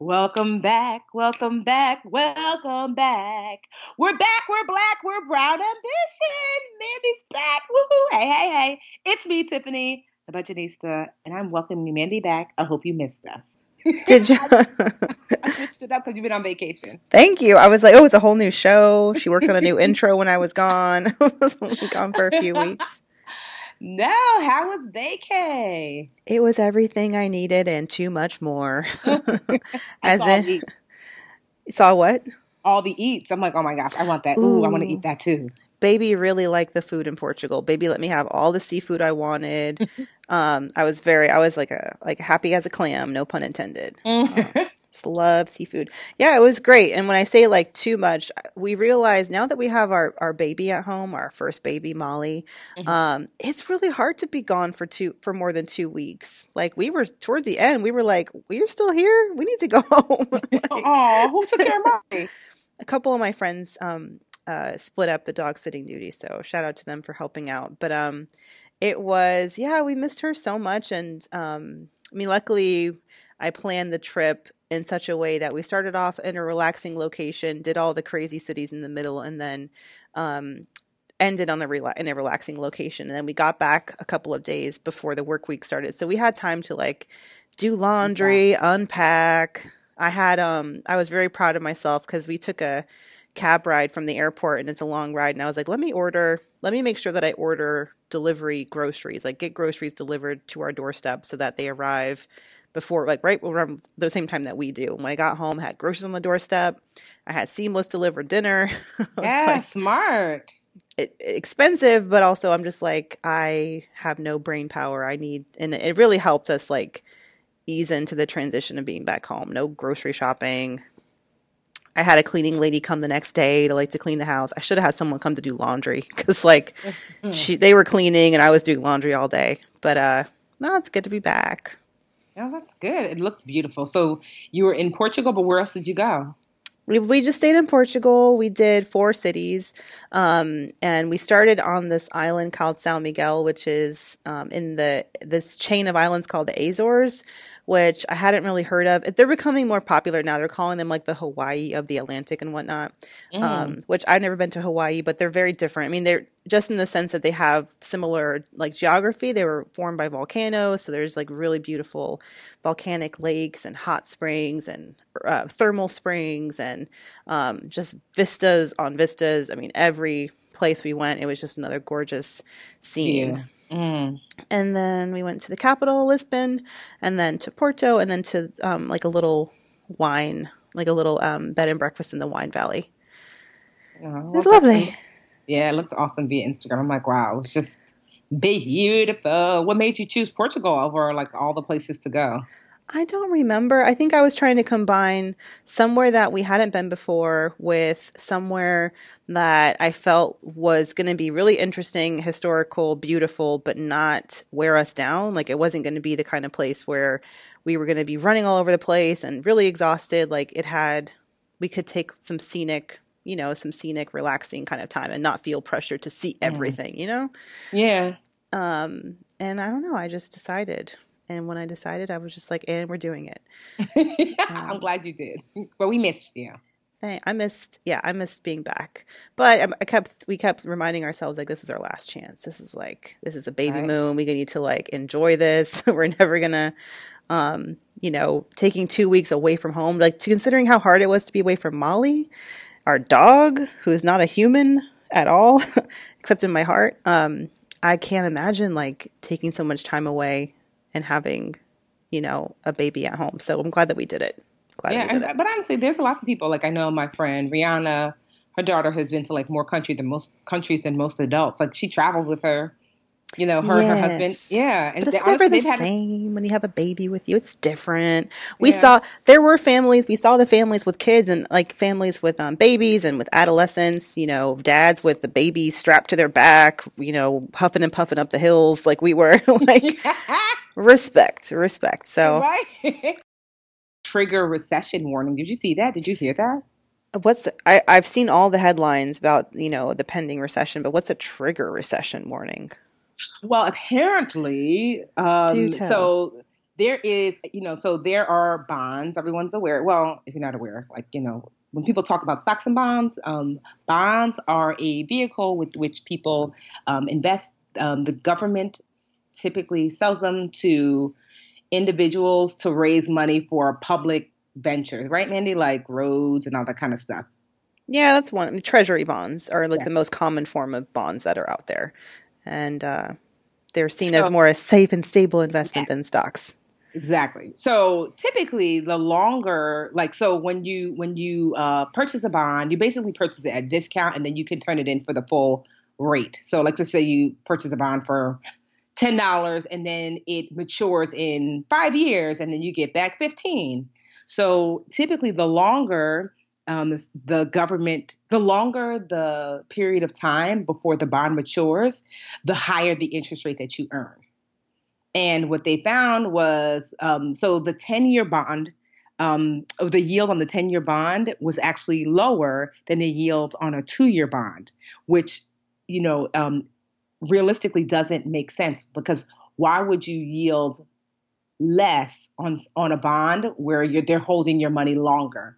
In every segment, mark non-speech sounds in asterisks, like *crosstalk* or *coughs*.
Welcome back, welcome back, welcome back. We're back, we're black, we're brown ambition. Mandy's back. Woohoo. Hey, hey, hey. It's me, Tiffany, the Budgetnista, and I'm welcoming Mandy back. I hope you missed us. Did you? *laughs* I switched it up because you've been on vacation. Thank you. I was like, oh, it's a whole new show. She worked on a new intro when I was gone. *laughs* I was only gone for a few *laughs* weeks. No, how was vacay? It was everything I needed and too much more. *laughs* As saw in, the- saw what? All the eats. I'm like, oh my gosh, I want that. Ooh, I want to eat that too. Baby really liked the food in Portugal. Baby let me have all the seafood I wanted. *laughs* um, I was very, I was like a like happy as a clam, no pun intended. Just love seafood. Yeah, it was great. And when I say like too much, we realize now that we have our, our baby at home, our first baby, Molly, Mhm. um, it's really hard to be gone for two for more than two weeks. Like we were toward the end, we were like, We're still here. We need to go *laughs* home. *laughs* Like, oh, who took care of *laughs* Molly? a couple of my friends um, uh, split up the dog sitting duty, so shout out to them for helping out. But um, it was yeah, we missed her so much, and um, I mean, luckily, I planned the trip in such a way that we started off in a relaxing location, did all the crazy cities in the middle, and then um, ended on a rela- in a relaxing location. And then we got back a couple of days before the work week started, so we had time to like do laundry, unpack. I had um I was very proud of myself because we took a cab ride from the airport and it's a long ride and I was like, let me order let me make sure that I order delivery groceries, like get groceries delivered to our doorstep so that they arrive before like right around the same time that we do. When I got home, I had groceries on the doorstep. I had seamless delivered dinner. *laughs* Yeah, like, smart. it, expensive, but also I'm just like I have no brain power. I need, and it really helped us like ease into the transition of being back home. No grocery shopping. I had a cleaning lady come the next day to like to clean the house. I should have had someone come to do laundry *laughs* because like *laughs* she they were cleaning and I was doing laundry all day. But uh, no, it's good to be back. Oh, that's good. It looks beautiful. So you were in Portugal, but where else did you go? We, just stayed in Portugal. We did four cities. Um, and we started on this island called São Miguel, which is um, in the this chain of islands called the Azores, which I hadn't really heard of. They're becoming more popular now. They're calling them like the Hawaii of the Atlantic and whatnot. Mm. Um, which I've never been to Hawaii, but they're very different. I mean, they're just in the sense that they have similar like geography. They were formed by volcanoes, so there's like really beautiful volcanic lakes and hot springs and uh, thermal springs and um, just vistas on vistas. I mean, every place we went, it was just another gorgeous scene. Yeah. Mm. And then we went to the capital, Lisbon, and then to Porto, and then to um, like a little wine, like a little um, bed and breakfast in the wine valley. Oh, It was lovely. Yeah, it looked awesome via Instagram. I'm like, wow, it's just beautiful. What made you choose Portugal over like all the places to go? I don't remember. I think I was trying to combine somewhere that we hadn't been before with somewhere that I felt was going to be really interesting, historical, beautiful, but not wear us down. Like it wasn't going to be the kind of place where we were going to be running all over the place and really exhausted. Like it had, we could take some scenic, you know, some scenic, relaxing kind of time and not feel pressure to see everything, you know? Yeah. Um, and I don't know. I just decided. And when I decided, I was just like, and we're doing it. *laughs* I'm glad you did. But we missed you. I I missed, yeah, I missed being back. But I, I kept, we kept reminding ourselves like, this is our last chance. This is like, this is a baby Right. moon. We need to like enjoy this. *laughs* We're never gonna, um, you know, taking two weeks away from home. Like considering how hard it was to be away from Molly, our dog, who is not a human, at all, *laughs* except in my heart. Um, I can't imagine like taking so much time away and having, you know, a baby at home. So I'm glad that we did it. Glad yeah, did and, but honestly, there's lots of people. Like I know my friend Rihanna, her daughter has been to like more country than most countries than most adults. Like she traveled with her you know, her yes. and her husband. Yeah. And but it's they, never the same when you have a baby with you. It's different. We yeah. saw, there were families, we saw the families with kids and like families with um, babies and with adolescents, you know, dads with the baby strapped to their back, you know, huffing and puffing up the hills like we were. *laughs* like, *laughs* respect, respect. So, right. Trigger recession warning. Did you see that? Did you hear that? What's I, I've seen all the headlines about you know the pending recession, but what's a trigger recession warning? Well, apparently, um, so there is, you know, so there are bonds. Everyone's aware. Well, if you're not aware, like you know, when people talk about stocks and bonds, um, bonds are a vehicle with which people um, invest. Um, the government typically sells them to individuals to raise money for public ventures, right, Mandy? Like roads and all that kind of stuff. Yeah, that's one. Treasury bonds are like yeah. the most common form of bonds that are out there and uh, they're seen so, as more a safe and stable investment yeah. than stocks. Exactly. So typically, the longer, like, so when you when you uh, purchase a bond, you basically purchase it at discount, and then you can turn it in for the full rate. So, like, let's say you purchase a bond for ten dollars, and then it matures in five years, and then you get back fifteen. So typically, the longer um, the government, the longer the period of time before the bond matures, the higher the interest rate that you earn. And what they found was um, so the 10 year bond, um, the yield on the 10 year bond was actually lower than the yield on a two year bond, which, you know, um, realistically doesn't make sense because why would you yield less on on a bond where you're they're holding your money longer?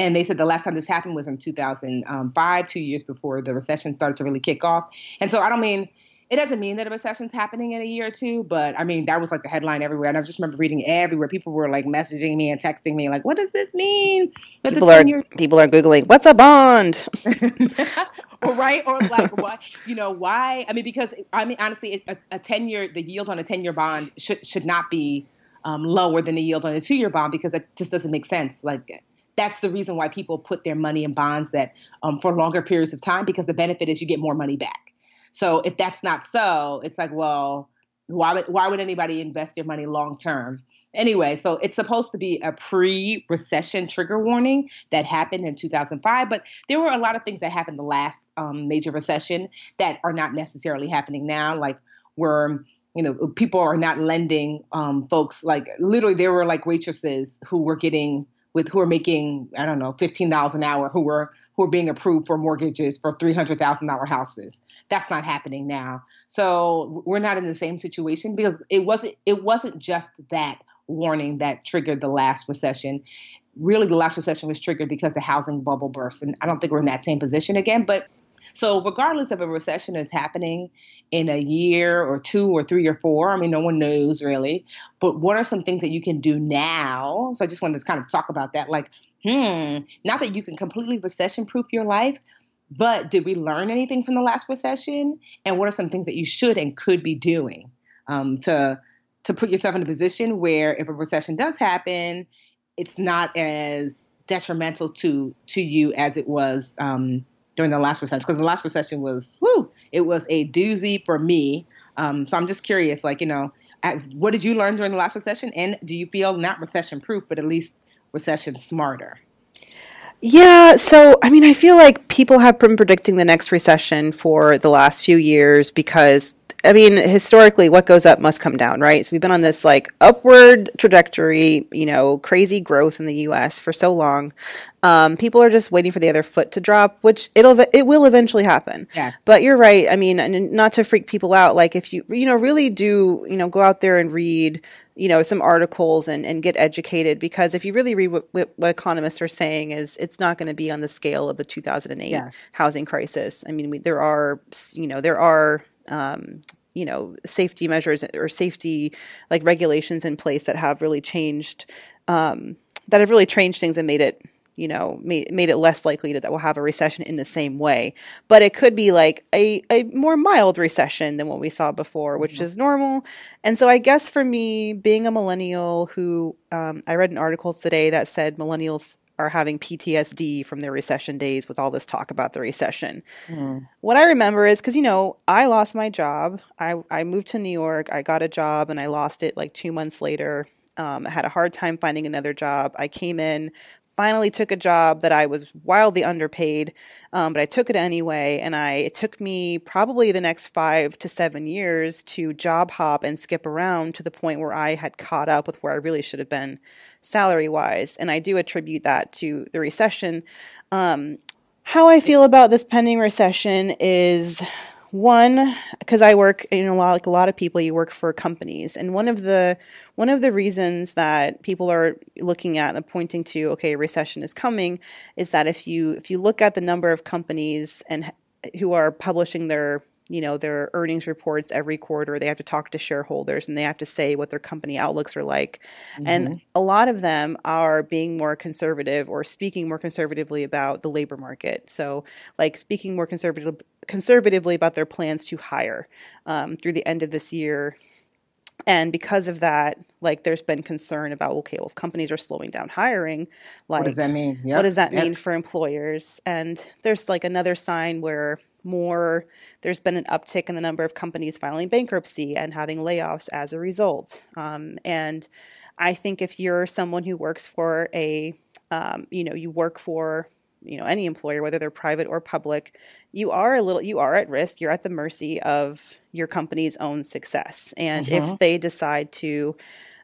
And they said the last time this happened was in 2005, two years before the recession started to really kick off. And so I don't mean, it doesn't mean that a recession's happening in a year or two, but I mean, that was like the headline everywhere. And I just remember reading everywhere. People were like messaging me and texting me, like, what does this mean? That people are, people are Googling, what's a bond? *laughs* *laughs* or right or like what you know why i mean because i mean honestly a, a 10 year the yield on a 10 year bond should should not be um, lower than the yield on a two year bond because it just doesn't make sense like that's the reason why people put their money in bonds that um, for longer periods of time because the benefit is you get more money back. So if that's not so, it's like, well, why would why would anybody invest their money long term? Anyway, so it's supposed to be a pre-recession trigger warning that happened in 2005, but there were a lot of things that happened the last um, major recession that are not necessarily happening now, like where you know people are not lending um, folks like literally there were like waitresses who were getting with who are making I don't know fifteen dollars an hour who were who are being approved for mortgages for three hundred thousand dollar houses. That's not happening now. So we're not in the same situation because it wasn't it wasn't just that warning that triggered the last recession. Really, the last recession was triggered because the housing bubble burst, and I don't think we're in that same position again. But so, regardless of a recession is happening in a year or two or three or four, I mean, no one knows really. But what are some things that you can do now? So, I just wanted to kind of talk about that. Like, hmm, not that you can completely recession proof your life, but did we learn anything from the last recession? And what are some things that you should and could be doing um, to to put yourself in a position where if a recession does happen, it's not as detrimental to to you as it was um, during the last recession because the last recession was whoo, it was a doozy for me. Um, so I'm just curious, like you know, what did you learn during the last recession, and do you feel not recession proof, but at least recession smarter? Yeah, so I mean, I feel like people have been predicting the next recession for the last few years because I mean, historically, what goes up must come down, right? So we've been on this like upward trajectory, you know, crazy growth in the U.S. for so long. Um, people are just waiting for the other foot to drop, which it'll it will eventually happen. Yes. But you're right. I mean, not to freak people out. Like if you you know really do you know go out there and read you know some articles and, and get educated because if you really read what, what, what economists are saying is it's not going to be on the scale of the 2008 yeah. housing crisis. I mean, we, there are you know there are um, you know safety measures or safety like regulations in place that have really changed um, that have really changed things and made it you know, made, made it less likely that we'll have a recession in the same way. But it could be like a, a more mild recession than what we saw before, which mm-hmm. is normal. And so I guess for me, being a millennial who, um, I read an article today that said millennials are having PTSD from their recession days with all this talk about the recession. Mm. What I remember is because, you know, I lost my job. I, I moved to New York, I got a job, and I lost it like two months later. Um, I had a hard time finding another job. I came in finally took a job that I was wildly underpaid, um, but I took it anyway. And I it took me probably the next five to seven years to job hop and skip around to the point where I had caught up with where I really should have been salary wise. And I do attribute that to the recession. Um, how I feel about this pending recession is one because i work you know like a lot of people you work for companies and one of the one of the reasons that people are looking at and pointing to okay recession is coming is that if you if you look at the number of companies and who are publishing their you know their earnings reports every quarter they have to talk to shareholders and they have to say what their company outlooks are like mm-hmm. and a lot of them are being more conservative or speaking more conservatively about the labor market so like speaking more conservative conservatively about their plans to hire um, through the end of this year and because of that like there's been concern about okay well if companies are slowing down hiring like what does that mean yep. what does that yep. mean for employers and there's like another sign where more there's been an uptick in the number of companies filing bankruptcy and having layoffs as a result. Um, and i think if you're someone who works for a um, you know you work for you know any employer whether they're private or public you are a little you are at risk. You're at the mercy of your company's own success. And mm-hmm. if they decide to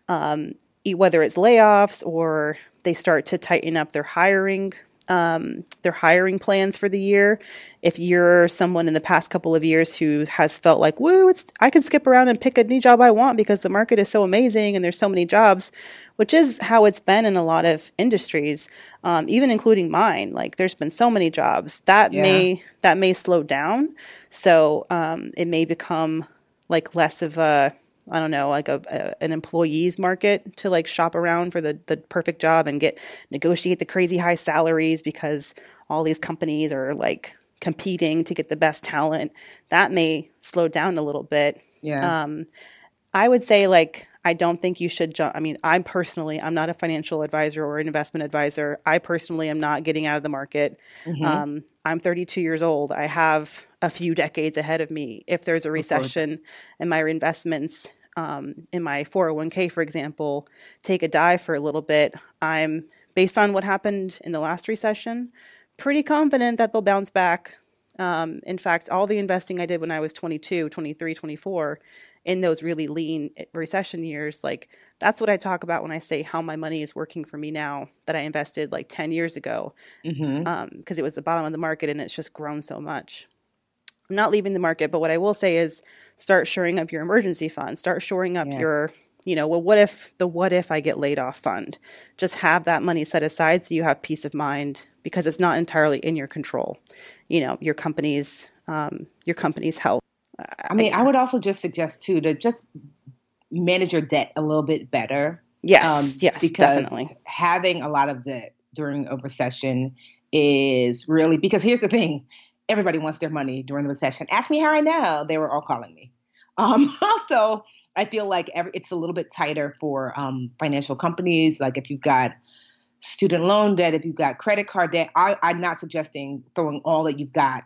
um, whether it's layoffs or they start to tighten up their hiring um, their hiring plans for the year. If you're someone in the past couple of years who has felt like, woo, it's I can skip around and pick any job I want because the market is so amazing and there's so many jobs, which is how it's been in a lot of industries, um, even including mine. Like there's been so many jobs that yeah. may that may slow down, so um, it may become like less of a I don't know, like a, a, an employees market to like shop around for the the perfect job and get negotiate the crazy high salaries because all these companies are like competing to get the best talent. That may slow down a little bit. Yeah. Um, I would say like I don't think you should jump. I mean, I'm personally, I'm not a financial advisor or an investment advisor. I personally am not getting out of the market. Mm-hmm. Um, I'm 32 years old. I have a few decades ahead of me. If there's a recession and my investments um, in my 401k, for example, take a dive for a little bit, I'm, based on what happened in the last recession, pretty confident that they'll bounce back. Um, in fact, all the investing I did when I was 22, 23, 24, in those really lean eh, recession years, like that's what I talk about when I say how my money is working for me now that I invested like 10 years ago because mm-hmm. um, it was the bottom of the market and it's just grown so much. I'm not leaving the market, but what I will say is start shoring up your emergency fund, start shoring up yeah. your you know, well, what if the what if I get laid off fund? Just have that money set aside so you have peace of mind because it's not entirely in your control. You know, your company's um, your company's health. I mean, I, I would also just suggest too to just manage your debt a little bit better. Yes, um, yes, because definitely. Having a lot of debt during a recession is really because here's the thing: everybody wants their money during the recession. Ask me how I know; they were all calling me. *laughs* Um, also, I feel like every, it's a little bit tighter for um, financial companies. Like if you've got student loan debt, if you've got credit card debt, I, I'm not suggesting throwing all that you've got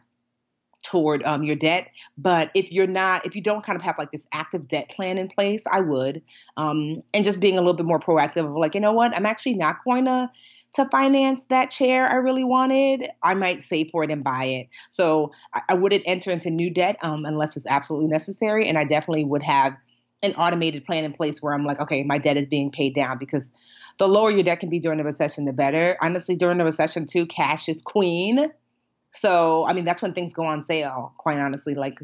toward um, your debt. But if you're not, if you don't kind of have like this active debt plan in place, I would. Um, and just being a little bit more proactive of like, you know what, I'm actually not going to to finance that chair I really wanted, I might save for it and buy it. So I, I wouldn't enter into new debt um, unless it's absolutely necessary. And I definitely would have an automated plan in place where I'm like, okay, my debt is being paid down because the lower your debt can be during the recession, the better. Honestly, during the recession too, cash is queen. So, I mean, that's when things go on sale, quite honestly. Like,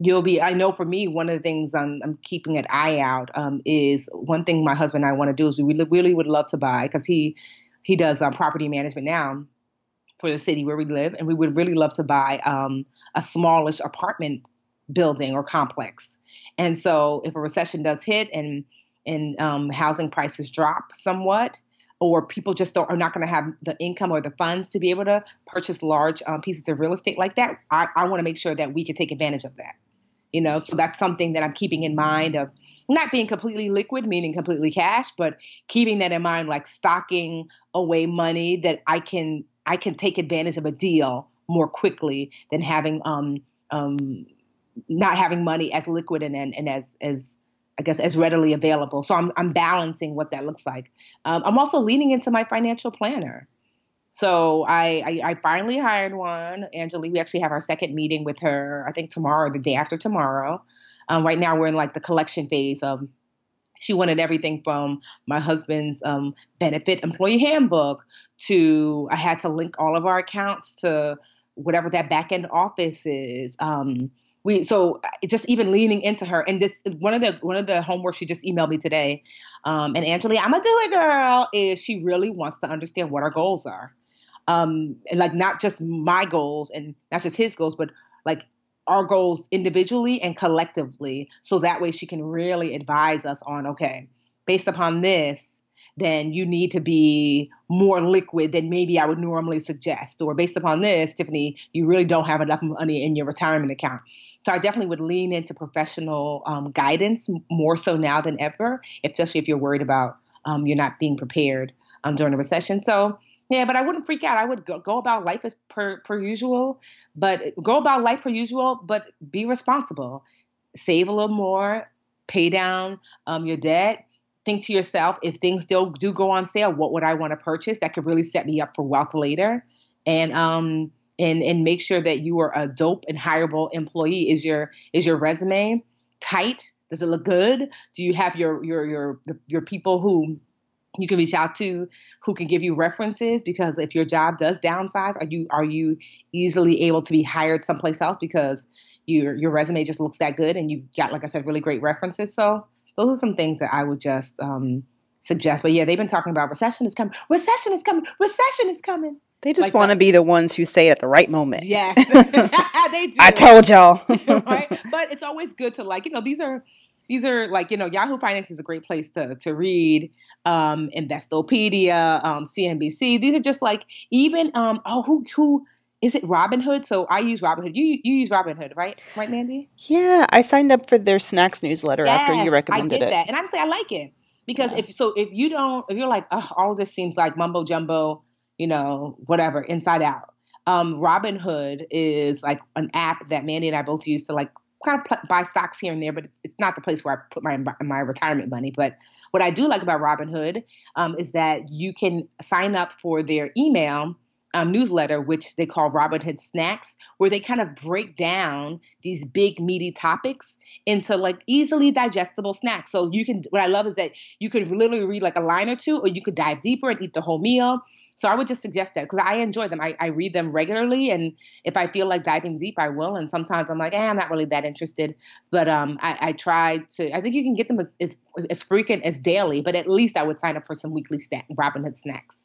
you'll be, I know for me, one of the things I'm, I'm keeping an eye out um, is one thing my husband and I want to do is we really would love to buy because he, he does um, property management now for the city where we live. And we would really love to buy um, a smallish apartment building or complex. And so if a recession does hit and, and um, housing prices drop somewhat, or people just are not going to have the income or the funds to be able to purchase large um, pieces of real estate like that, I, I want to make sure that we can take advantage of that. You know, so that's something that I'm keeping in mind of not being completely liquid, meaning completely cash, but keeping that in mind, like stocking away money that I can I can take advantage of a deal more quickly than having um um not having money as liquid and and, and as as I guess as readily available. So I'm I'm balancing what that looks like. Um, I'm also leaning into my financial planner. So I, I, I finally hired one, Angelique. We actually have our second meeting with her. I think tomorrow, or the day after tomorrow. Um, right now, we're in like the collection phase of. She wanted everything from my husband's um, benefit employee handbook to I had to link all of our accounts to whatever that back end office is. Um, we so just even leaning into her and this one of the one of the homework she just emailed me today um and angela i'm gonna do it girl is she really wants to understand what our goals are um and like not just my goals and not just his goals but like our goals individually and collectively so that way she can really advise us on okay based upon this then you need to be more liquid than maybe I would normally suggest. Or based upon this, Tiffany, you really don't have enough money in your retirement account. So I definitely would lean into professional um, guidance more so now than ever, especially if you're worried about um, you're not being prepared um, during a recession. So yeah, but I wouldn't freak out. I would go, go about life as per per usual, but go about life per usual, but be responsible. Save a little more, pay down um, your debt. Think to yourself, if things still do go on sale, what would I want to purchase that could really set me up for wealth later? And um, and and make sure that you are a dope and hireable employee. Is your is your resume tight? Does it look good? Do you have your your your your people who you can reach out to who can give you references because if your job does downsize are you are you easily able to be hired someplace else because your your resume just looks that good and you've got like i said really great references so those are some things that i would just um, suggest but yeah they've been talking about recession is coming recession is coming recession is coming they just like want to be the ones who say it at the right moment. Yes, *laughs* *laughs* they do. I told y'all. *laughs* right, but it's always good to like you know these are these are like you know Yahoo Finance is a great place to to read. Um, Investopedia, um, CNBC. These are just like even um oh who who is it Robinhood? So I use Robinhood. You you use Robinhood, right? Right, Mandy? Yeah, I signed up for their snacks newsletter yes, after you recommended I did it. That. And honestly, I like it because yeah. if so, if you don't, if you're like, oh, all this seems like mumbo jumbo you know, whatever, inside out. Um, Robinhood is like an app that Mandy and I both use to like kind of buy stocks here and there, but it's, it's not the place where I put my my retirement money. But what I do like about Robinhood um, is that you can sign up for their email um, newsletter, which they call Robinhood Snacks, where they kind of break down these big meaty topics into like easily digestible snacks. So you can. What I love is that you could literally read like a line or two, or you could dive deeper and eat the whole meal. So I would just suggest that because I enjoy them. I, I read them regularly, and if I feel like diving deep, I will. And sometimes I'm like, eh, I'm not really that interested. But um, I, I try to. I think you can get them as, as as frequent as daily, but at least I would sign up for some weekly snack, Robinhood snacks.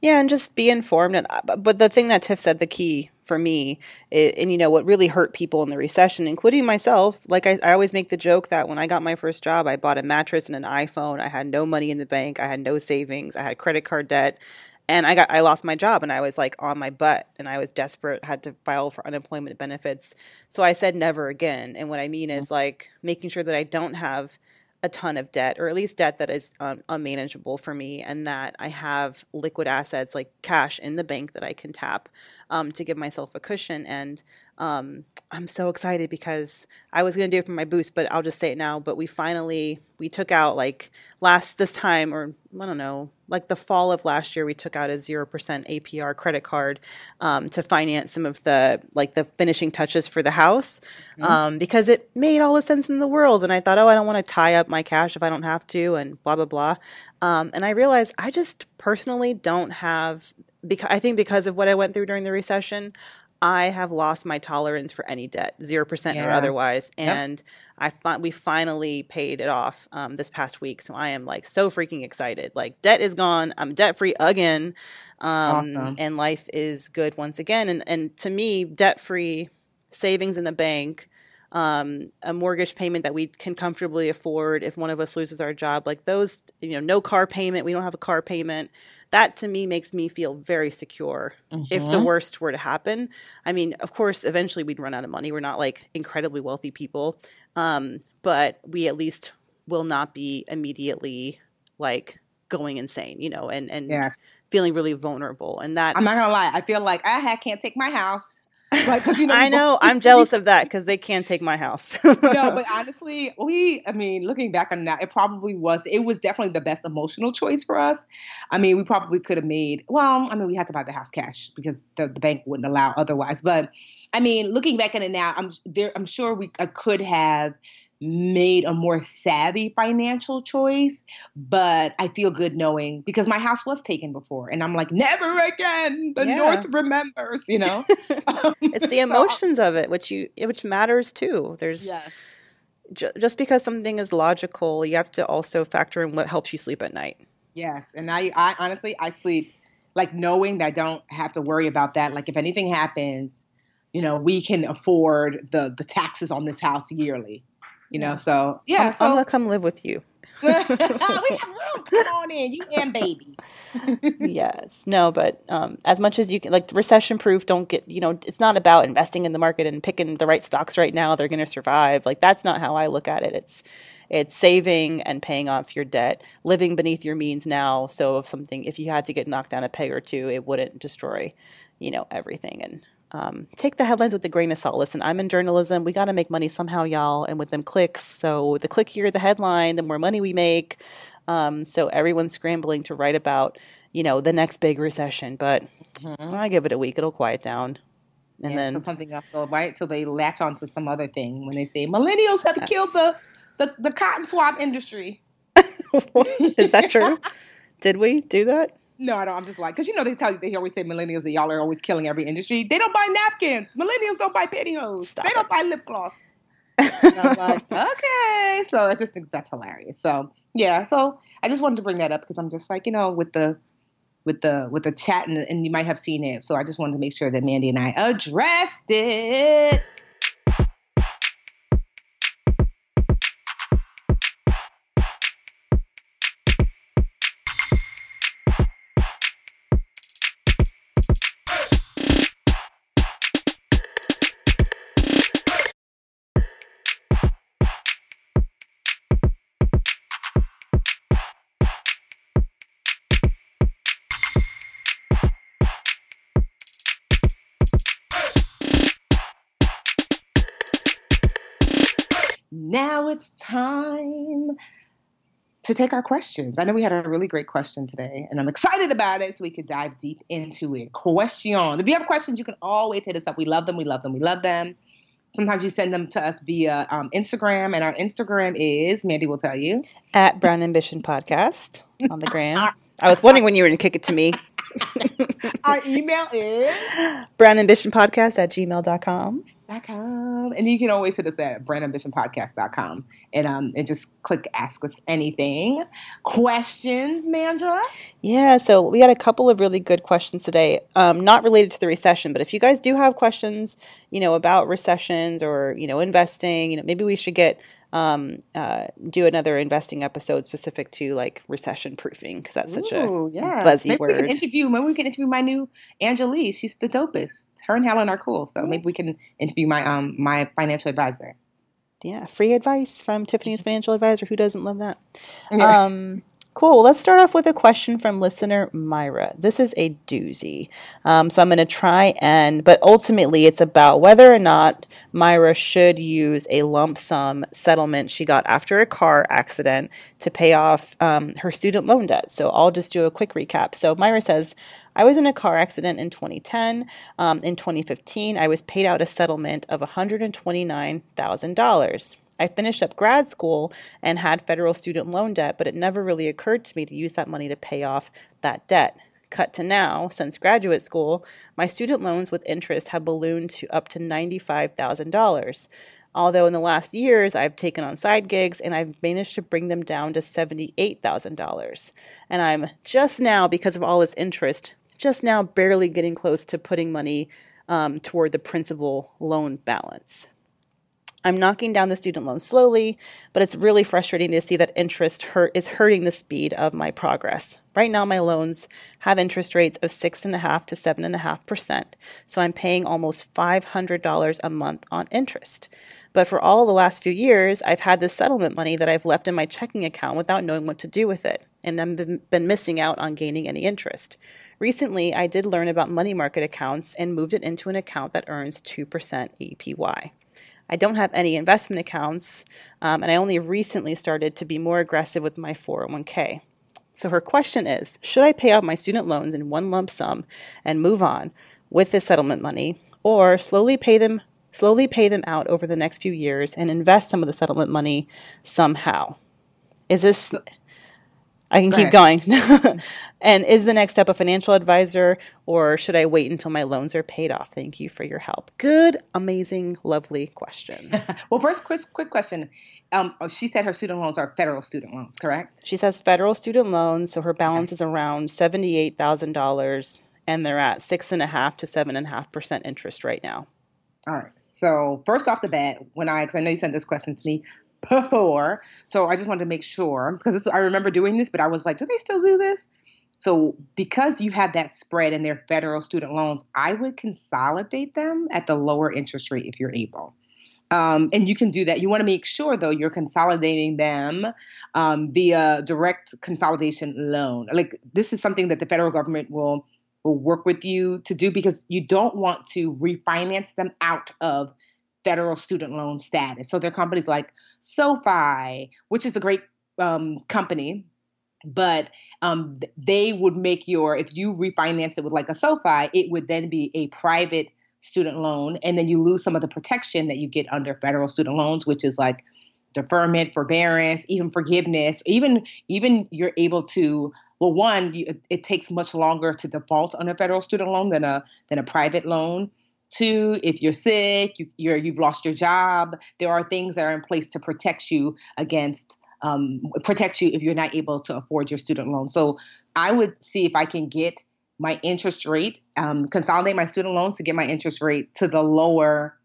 Yeah, and just be informed. And uh, but the thing that Tiff said, the key for me, and you know what really hurt people in the recession, including myself. Like I, I always make the joke that when I got my first job, I bought a mattress and an iPhone. I had no money in the bank. I had no savings. I had credit card debt, and I got I lost my job, and I was like on my butt, and I was desperate. Had to file for unemployment benefits. So I said never again. And what I mean is like making sure that I don't have a ton of debt, or at least debt that is um, unmanageable for me, and that I have liquid assets like cash in the bank that I can tap um, to give myself a cushion. And um, I'm so excited because I was going to do it for my boost, but I'll just say it now. But we finally we took out like last this time, or I don't know, like the fall of last year, we took out a zero percent APR credit card um, to finance some of the like the finishing touches for the house mm-hmm. um, because it made all the sense in the world. And I thought, oh, I don't want to tie up my cash if I don't have to, and blah blah blah. Um, and I realized I just personally don't have because I think because of what I went through during the recession, I have lost my tolerance for any debt, zero yeah. percent or otherwise, and yep. I thought we finally paid it off um, this past week. So I am like so freaking excited. Like debt is gone. I'm debt free again, um, awesome. and life is good once again. And and to me, debt free, savings in the bank, um, a mortgage payment that we can comfortably afford if one of us loses our job. Like those, you know, no car payment, we don't have a car payment. That to me makes me feel very secure mm-hmm. if the worst were to happen. I mean, of course, eventually we'd run out of money. We're not like incredibly wealthy people, um, but we at least will not be immediately like going insane, you know, and and yes. feeling really vulnerable. And that I'm not gonna lie, I feel like I can't take my house. *laughs* Like, cause you know, I know I'm jealous of that because they can't take my house. *laughs* no, but honestly, we, I mean, looking back on that, it probably was, it was definitely the best emotional choice for us. I mean, we probably could have made, well, I mean, we had to buy the house cash because the, the bank wouldn't allow otherwise. But I mean, looking back on it now, I'm there, I'm sure we I could have made a more savvy financial choice, but I feel good knowing because my house was taken before and I'm like, never again. The yeah. North remembers, you know? *laughs* Um, it's the emotions of it, which you, which matters too. There's yes. ju- just because something is logical, you have to also factor in what helps you sleep at night. Yes. And I, I honestly, I sleep like knowing that I don't have to worry about that. Like if anything happens, you know, we can afford the, the taxes on this house yearly you know. So yeah, I'm, so, I'm gonna come live with you. *laughs* we have room. *laughs* Come on in, you and baby. *laughs* yes, no, but um, as much as you can, like recession proof. Don't get you know. It's not about investing in the market and picking the right stocks right now. They're going to survive. Like that's not how I look at it. It's it's saving and paying off your debt, living beneath your means now. So if something, if you had to get knocked down a peg or two, it wouldn't destroy, you know, everything. And um, take the headlines with a grain of salt. Listen, I'm in journalism. We got to make money somehow, y'all. And with them clicks, so the clickier the headline, the more money we make. Um, so everyone's scrambling to write about, you know, the next big recession. But mm-hmm. I give it a week; it'll quiet down. And yeah, then something else will right till they latch onto some other thing when they say millennials have yes. killed the, the the cotton swab industry. *laughs* Is that true? *laughs* Did we do that? No, I don't. I'm just like, because you know they tell you they always say millennials that y'all are always killing every industry. They don't buy napkins. Millennials don't buy pantyhose. Stop they don't buy lip gloss. I'm like, *laughs* okay. So I just think that's hilarious. So yeah. So I just wanted to bring that up because I'm just like, you know, with the with the with the chat and, and you might have seen it. So I just wanted to make sure that Mandy and I addressed it. To take our questions. I know we had a really great question today, and I'm excited about it so we could dive deep into it. Question. If you have questions, you can always hit us up. We love them. We love them. We love them. Sometimes you send them to us via um, Instagram, and our Instagram is, Mandy will tell you, at Brown Ambition Podcast *laughs* on the gram. I was wondering when you were going to kick it to me. our email is Brown Ambition Podcast at gmail.com And you can always hit us at brownambitionpodcast.com and um and just click ask us anything. Questions, Mandra? Yeah, so we had a couple of really good questions today. Um, not related to the recession, but if you guys do have questions, you know, about recessions or, you know, investing, you know, maybe we should get um, uh, do another investing episode specific to like recession proofing because that's such Ooh, a yeah. buzzy maybe word. We can interview maybe we can interview my new Angelique. She's the dopest. Her and Helen are cool, so maybe we can interview my um my financial advisor. Yeah, free advice from Tiffany's financial advisor. Who doesn't love that? Yeah. Um, Cool. Let's start off with a question from listener Myra. This is a doozy. Um, so I'm going to try and, but ultimately it's about whether or not Myra should use a lump sum settlement she got after a car accident to pay off um, her student loan debt. So I'll just do a quick recap. So Myra says, I was in a car accident in 2010. Um, in 2015, I was paid out a settlement of $129,000. I finished up grad school and had federal student loan debt, but it never really occurred to me to use that money to pay off that debt. Cut to now, since graduate school, my student loans with interest have ballooned to up to $95,000. Although in the last years I've taken on side gigs and I've managed to bring them down to $78,000. And I'm just now, because of all this interest, just now barely getting close to putting money um, toward the principal loan balance. I'm knocking down the student loan slowly, but it's really frustrating to see that interest hurt is hurting the speed of my progress. Right now, my loans have interest rates of six and a half to seven and a half percent, so I'm paying almost $500 a month on interest. But for all the last few years, I've had this settlement money that I've left in my checking account without knowing what to do with it, and I've been missing out on gaining any interest. Recently, I did learn about money market accounts and moved it into an account that earns 2% APY. I don't have any investment accounts, um, and I only recently started to be more aggressive with my 401k. So her question is Should I pay off my student loans in one lump sum and move on with the settlement money, or slowly pay them slowly pay them out over the next few years and invest some of the settlement money somehow. Is this I can Go keep ahead. going. *laughs* and is the next step a financial advisor or should I wait until my loans are paid off? Thank you for your help. Good, amazing, lovely question. *laughs* well, first, quick, quick question. Um, oh, she said her student loans are federal student loans, correct? She says federal student loans, so her balance okay. is around seventy-eight thousand dollars, and they're at six and a half to seven and a half percent interest right now. All right. So first off the bat, when I, because I know you sent this question to me before, so I just wanted to make sure because I remember doing this, but I was like, do they still do this? So because you have that spread in their federal student loans, I would consolidate them at the lower interest rate if you're able. Um, and you can do that. You want to make sure, though, you're consolidating them um, via direct consolidation loan. Like this is something that the federal government will will work with you to do because you don't want to refinance them out of federal student loan status. So there are companies like SoFi, which is a great um, company, but um, they would make your, if you refinance it with like a SoFi, it would then be a private student loan. And then you lose some of the protection that you get under federal student loans, which is like deferment, forbearance, even forgiveness, even even you're able to well, one, it takes much longer to default on a federal student loan than a than a private loan. Two, if you're sick, you, you're you've lost your job. There are things that are in place to protect you against um, protect you if you're not able to afford your student loan. So I would see if I can get my interest rate, um, consolidate my student loans to get my interest rate to the lower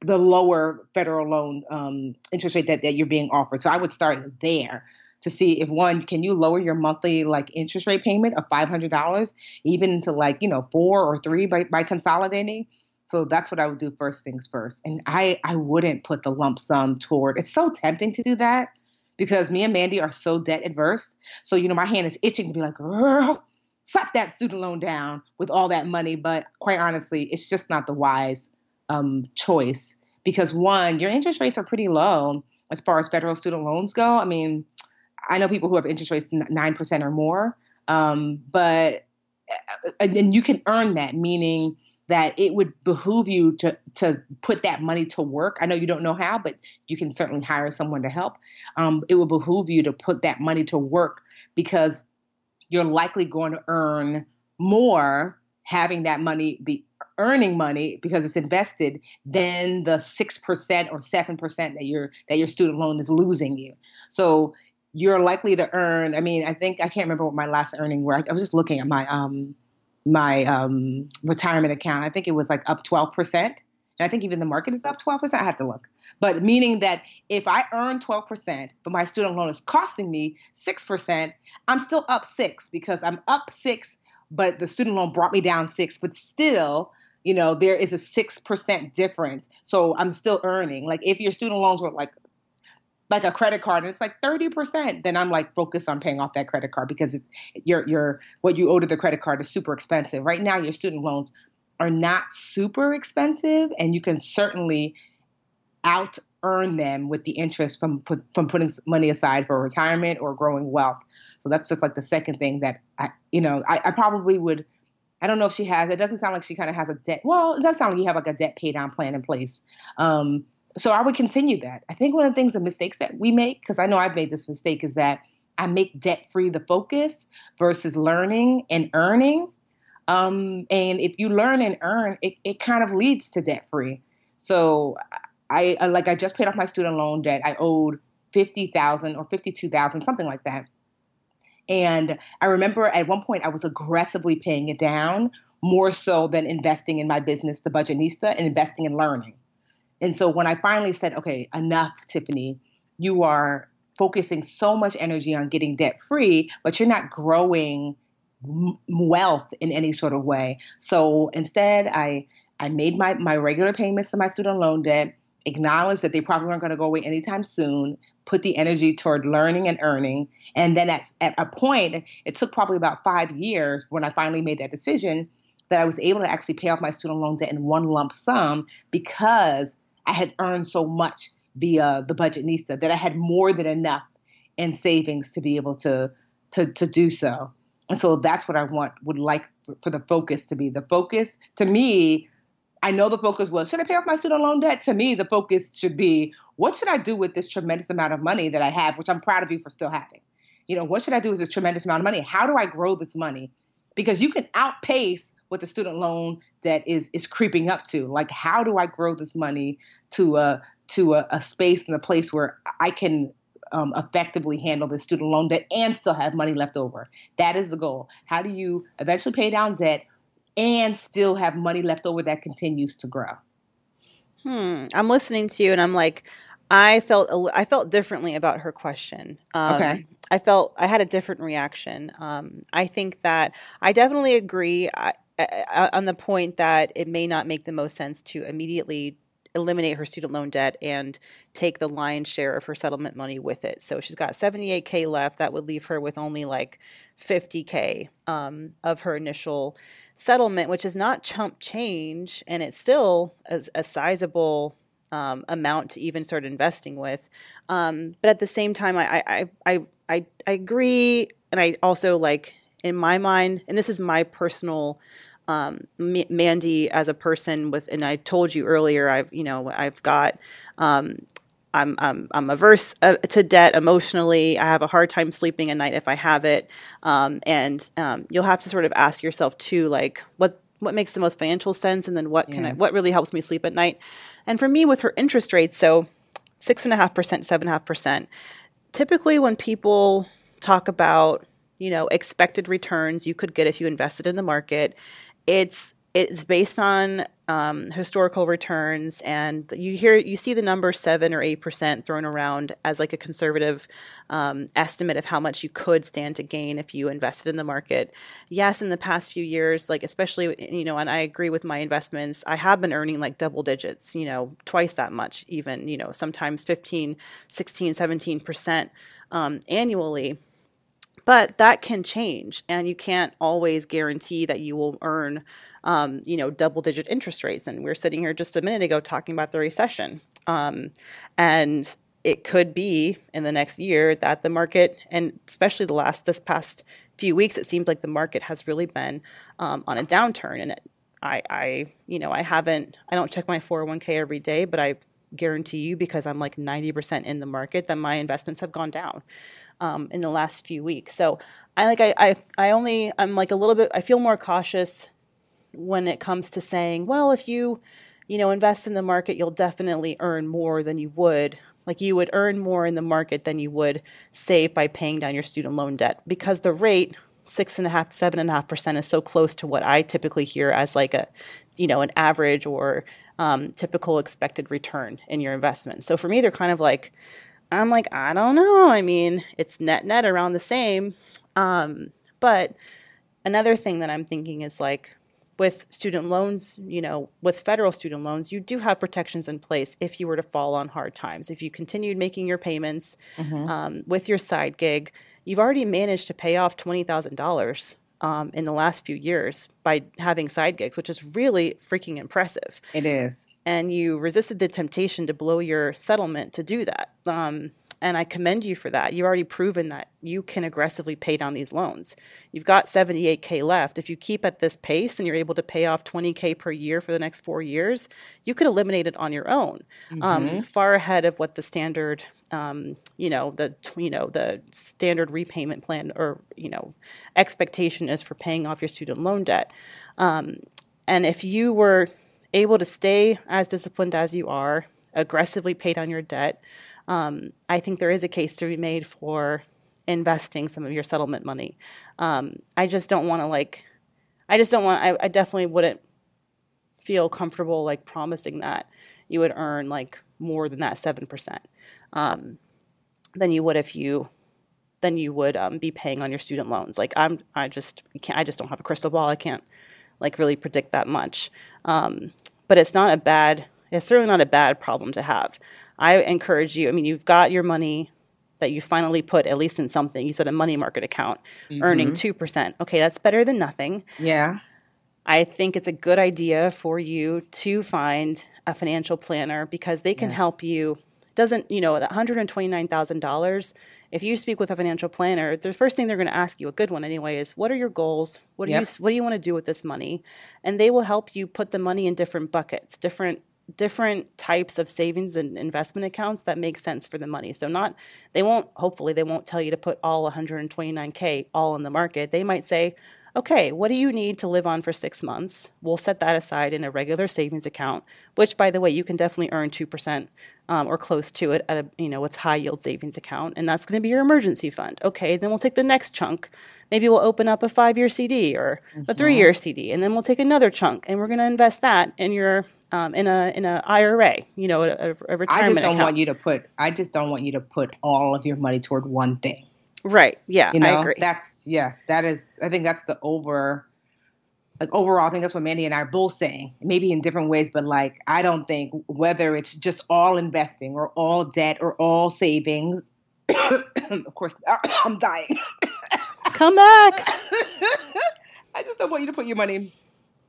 the lower federal loan um, interest rate that, that you're being offered. So I would start there to see if one can you lower your monthly like interest rate payment of five hundred dollars even to like you know four or three by, by consolidating. So that's what I would do first things first. And I I wouldn't put the lump sum toward. It's so tempting to do that because me and Mandy are so debt adverse. So you know my hand is itching to be like, girl, slap that student loan down with all that money. But quite honestly, it's just not the wise um, choice because one, your interest rates are pretty low as far as federal student loans go. I mean, I know people who have interest rates nine percent or more, um, but uh, and you can earn that, meaning that it would behoove you to to put that money to work. I know you don't know how, but you can certainly hire someone to help. Um, it would behoove you to put that money to work because you're likely going to earn more having that money be earning money because it's invested than the six percent or seven percent that your that your student loan is losing you. So you're likely to earn. I mean, I think I can't remember what my last earning were. I, I was just looking at my um my um retirement account. I think it was like up 12%. And I think even the market is up 12%. I have to look. But meaning that if I earn 12%, but my student loan is costing me 6%, I'm still up 6 because I'm up 6, but the student loan brought me down 6, but still you know there is a 6% difference so i'm still earning like if your student loans were like like a credit card and it's like 30%, then I'm like focused on paying off that credit card because it's your your what you owe to the credit card is super expensive. Right now your student loans are not super expensive and you can certainly out earn them with the interest from from putting money aside for retirement or growing wealth. So that's just like the second thing that I you know, I, I probably would I don't know if she has. It doesn't sound like she kind of has a debt. Well, it does sound like you have like a debt pay down plan in place. Um, so I would continue that. I think one of the things, the mistakes that we make, because I know I've made this mistake, is that I make debt free the focus versus learning and earning. Um, and if you learn and earn, it, it kind of leads to debt free. So I, I like I just paid off my student loan debt. I owed fifty thousand or fifty two thousand, something like that. And I remember at one point I was aggressively paying it down more so than investing in my business, the Budgetnista, and investing in learning And so when I finally said, okay, enough, Tiffany, you are focusing so much energy on getting debt free, but you're not growing wealth in any sort of way. So instead, I I made my my regular payments to my student loan debt, acknowledged that they probably weren't going to go away anytime soon, put the energy toward learning and earning, and then at at a point, it took probably about five years when I finally made that decision that I was able to actually pay off my student loan debt in one lump sum because I had earned so much via the Budgetnista that I had more than enough in savings to be able to to to do so. And so that's what I want would like for the focus to be. The focus to me, I know the focus was should I pay off my student loan debt? To me, the focus should be what should I do with this tremendous amount of money that I have, which I'm proud of you for still having. You know, what should I do with this tremendous amount of money? How do I grow this money? Because you can outpace what the student loan debt is is creeping up to. Like, how do I grow this money to a to a, a space and a place where I can um, effectively handle the student loan debt and still have money left over. That is the goal. How do you eventually pay down debt and still have money left over that continues to grow? Hmm. I'm listening to you, and I'm like, I felt I felt differently about her question. Um, okay. I felt I had a different reaction. Um, I think that I definitely agree I, on the point that it may not make the most sense to immediately eliminate her student loan debt and take the lion's share of her settlement money with it. So she's got 78k left. That would leave her with only like 50k um, of her initial settlement, which is not chump change, and it's still a, a sizable um, amount to even start investing with. Um, but at the same time, I, I I I I agree, and I also like in my mind, and this is my personal um, M- Mandy as a person with, and I told you earlier, I've, you know, I've got, um, I'm, I'm, I'm averse uh, to debt emotionally. I have a hard time sleeping at night if I have it. Um, and um, you'll have to sort of ask yourself too, like what, what makes the most financial sense, and then what can yeah. I, what really helps me sleep at night. And for me, with her interest rates, so six and a half percent, seven and a half percent. Typically, when people talk about you know expected returns you could get if you invested in the market it's it's based on um, historical returns, and you hear you see the number seven or eight percent thrown around as like a conservative um, estimate of how much you could stand to gain if you invested in the market. Yes, in the past few years, like especially you know, and I agree with my investments, I have been earning like double digits, you know, twice that much, even you know, sometimes 15, 16, 17 percent um, annually but that can change, and you can't always guarantee that you will earn, um, you know, double digit interest rates. And we are sitting here just a minute ago talking about the recession, um, and it could be in the next year that the market, and especially the last this past few weeks, it seems like the market has really been um, on a downturn. And it, I, I, you know, I haven't, I don't check my 401k every day, but I guarantee you because I'm like 90% in the market that my investments have gone down um, in the last few weeks. So I like I, I I only I'm like a little bit I feel more cautious when it comes to saying, well, if you you know invest in the market, you'll definitely earn more than you would like you would earn more in the market than you would save by paying down your student loan debt because the rate six and a half, seven and a half percent is so close to what I typically hear as like a, you know, an average or um, typical expected return in your investment. So for me, they're kind of like I'm like, I don't know. I mean, it's net net around the same. Um, but another thing that I'm thinking is like with student loans, you know, with federal student loans, you do have protections in place if you were to fall on hard times. If you continued making your payments mm-hmm. um, with your side gig, you've already managed to pay off twenty thousand dollars um, in the last few years by having side gigs, which is really freaking impressive. It is and you resisted the temptation to blow your settlement to do that. Um, and I commend you for that. You've already proven that you can aggressively pay down these loans. You've got 78K left. If you keep at this pace and you're able to pay off 20K per year for the next four years, you could eliminate it on your own, um, mm-hmm. um, far ahead of what the standard, um, you know, the you know the standard repayment plan or you know expectation is for paying off your student loan debt. Um, and if you were able to stay as disciplined as you are, aggressively pay down your debt, um, I think there is a case to be made for investing some of your settlement money. Um, I just don't want to like, I just don't want. I, I, definitely wouldn't feel comfortable like promising that you would earn like more than that 7% um, than you would if you than you would um, be paying on your student loans. Like I'm, I just can't, I just don't have a crystal ball. I can't like really predict that much. Um, but it's not a bad, it's certainly not a bad problem to have. I encourage you, I mean, you've got your money that you finally put at least in something. You said a money market account mm-hmm. earning 2%. Okay, that's better than nothing. Yeah. I think it's a good idea for you to find a financial planner because they can yes. help you. Doesn't, you know, that $129,000 if you speak with a financial planner, the first thing they're going to ask you, a good one anyway, is what are your goals? What do yep. you what do you want to do with this money? And they will help you put the money in different buckets, different different types of savings and investment accounts that make sense for the money. So not they won't hopefully they won't tell you to put all 129k all in the market. They might say, "Okay, what do you need to live on for 6 months? We'll set that aside in a regular savings account, which by the way, you can definitely earn 2% um, or close to it at a you know, what's high yield savings account, and that's going to be your emergency fund. Okay, then we'll take the next chunk. Maybe we'll open up a 5-year CD or mm-hmm. a 3-year CD, and then we'll take another chunk and we're going to invest that in your um, in a in a IRA, you know, a, a retirement. I just don't account. want you to put. I just don't want you to put all of your money toward one thing. Right. Yeah. You know, I agree. That's yes. That is. I think that's the over. Like overall, I think that's what Mandy and I are both saying. Maybe in different ways, but like I don't think whether it's just all investing or all debt or all savings. *coughs* of course, *coughs* I'm dying. *coughs* Come back. I just don't want you to put your money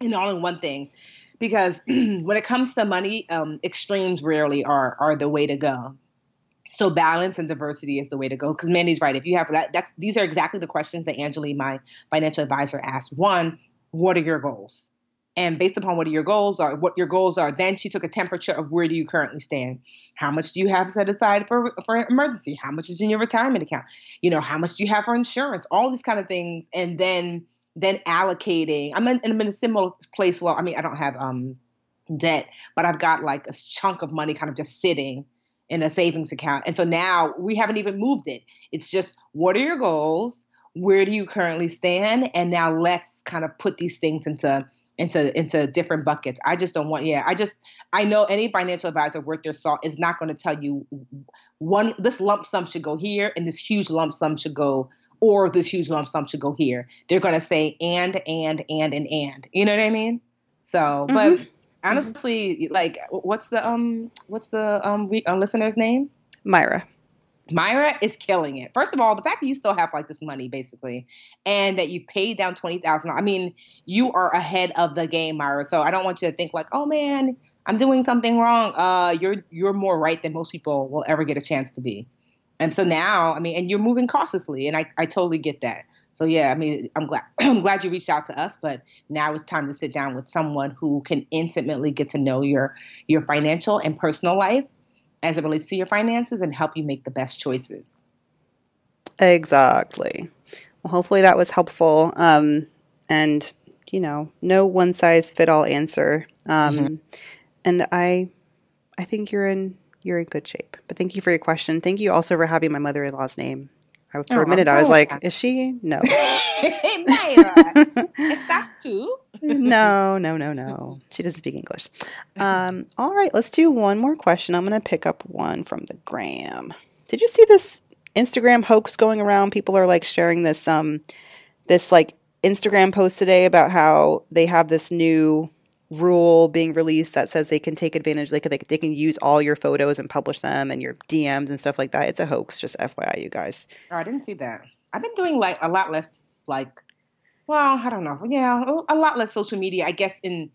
in all in one thing because *clears throat* when it comes to money, um, extremes rarely are are the way to go. So balance and diversity is the way to go. Because Mandy's right. If you have that, that's these are exactly the questions that Angela, my financial advisor, asked. One, what are your goals? And based upon what are your goals are, what your goals are, then she took a temperature of where do you currently stand? How much do you have set aside for for an emergency? How much is in your retirement account? You know, how much do you have for insurance? All these kind of things, and then then allocating. I'm in, I'm in a similar place. Well, I mean, I don't have um, debt, but I've got like a chunk of money kind of just sitting in a savings account. And so now we haven't even moved it. It's just what are your goals? Where do you currently stand? And now let's kind of put these things into into into different buckets. I just don't want yeah, I just I know any financial advisor worth their salt is not going to tell you one this lump sum should go here and this huge lump sum should go or this huge lump sum should go here. They're going to say and, and, and, and, and. You know what I mean? So, mm-hmm. but honestly, like, what's the um, what's the um, re- uh, listener's name? Myra. Myra is killing it. First of all, the fact that you still have like this money, basically, and that you paid down twenty thousand. I mean, you are ahead of the game, Myra. So I don't want you to think like, oh man, I'm doing something wrong. Uh, you're you're more right than most people will ever get a chance to be. And so now, I mean, and you're moving cautiously, and I, I totally get that. So yeah, I mean, I'm glad *clears throat* I'm glad you reached out to us, but now it's time to sit down with someone who can intimately get to know your your financial and personal life as it relates to your finances and help you make the best choices. Exactly. Well, hopefully that was helpful. Um, and you know, no one size fit all answer. Um, mm-hmm. And I, I think you're in you're in good shape. But thank you for your question. Thank you also for having my mother in law's name. I, for oh, a minute, I was like, "Is she? No." *laughs* hey, Myra, too. *laughs* no, no, no, no. She doesn't speak English. Um, all right, let's do one more question. I'm going to pick up one from the gram. Did you see this Instagram hoax going around? People are like sharing this um this like Instagram post today about how they have this new rule being released that says they can take advantage like they, they can use all your photos and publish them and your dms and stuff like that. It's a hoax just fyi you guys. Oh, i didn't see that. I've been doing like a lot less like well i don't know. Yeah a lot less social media i guess in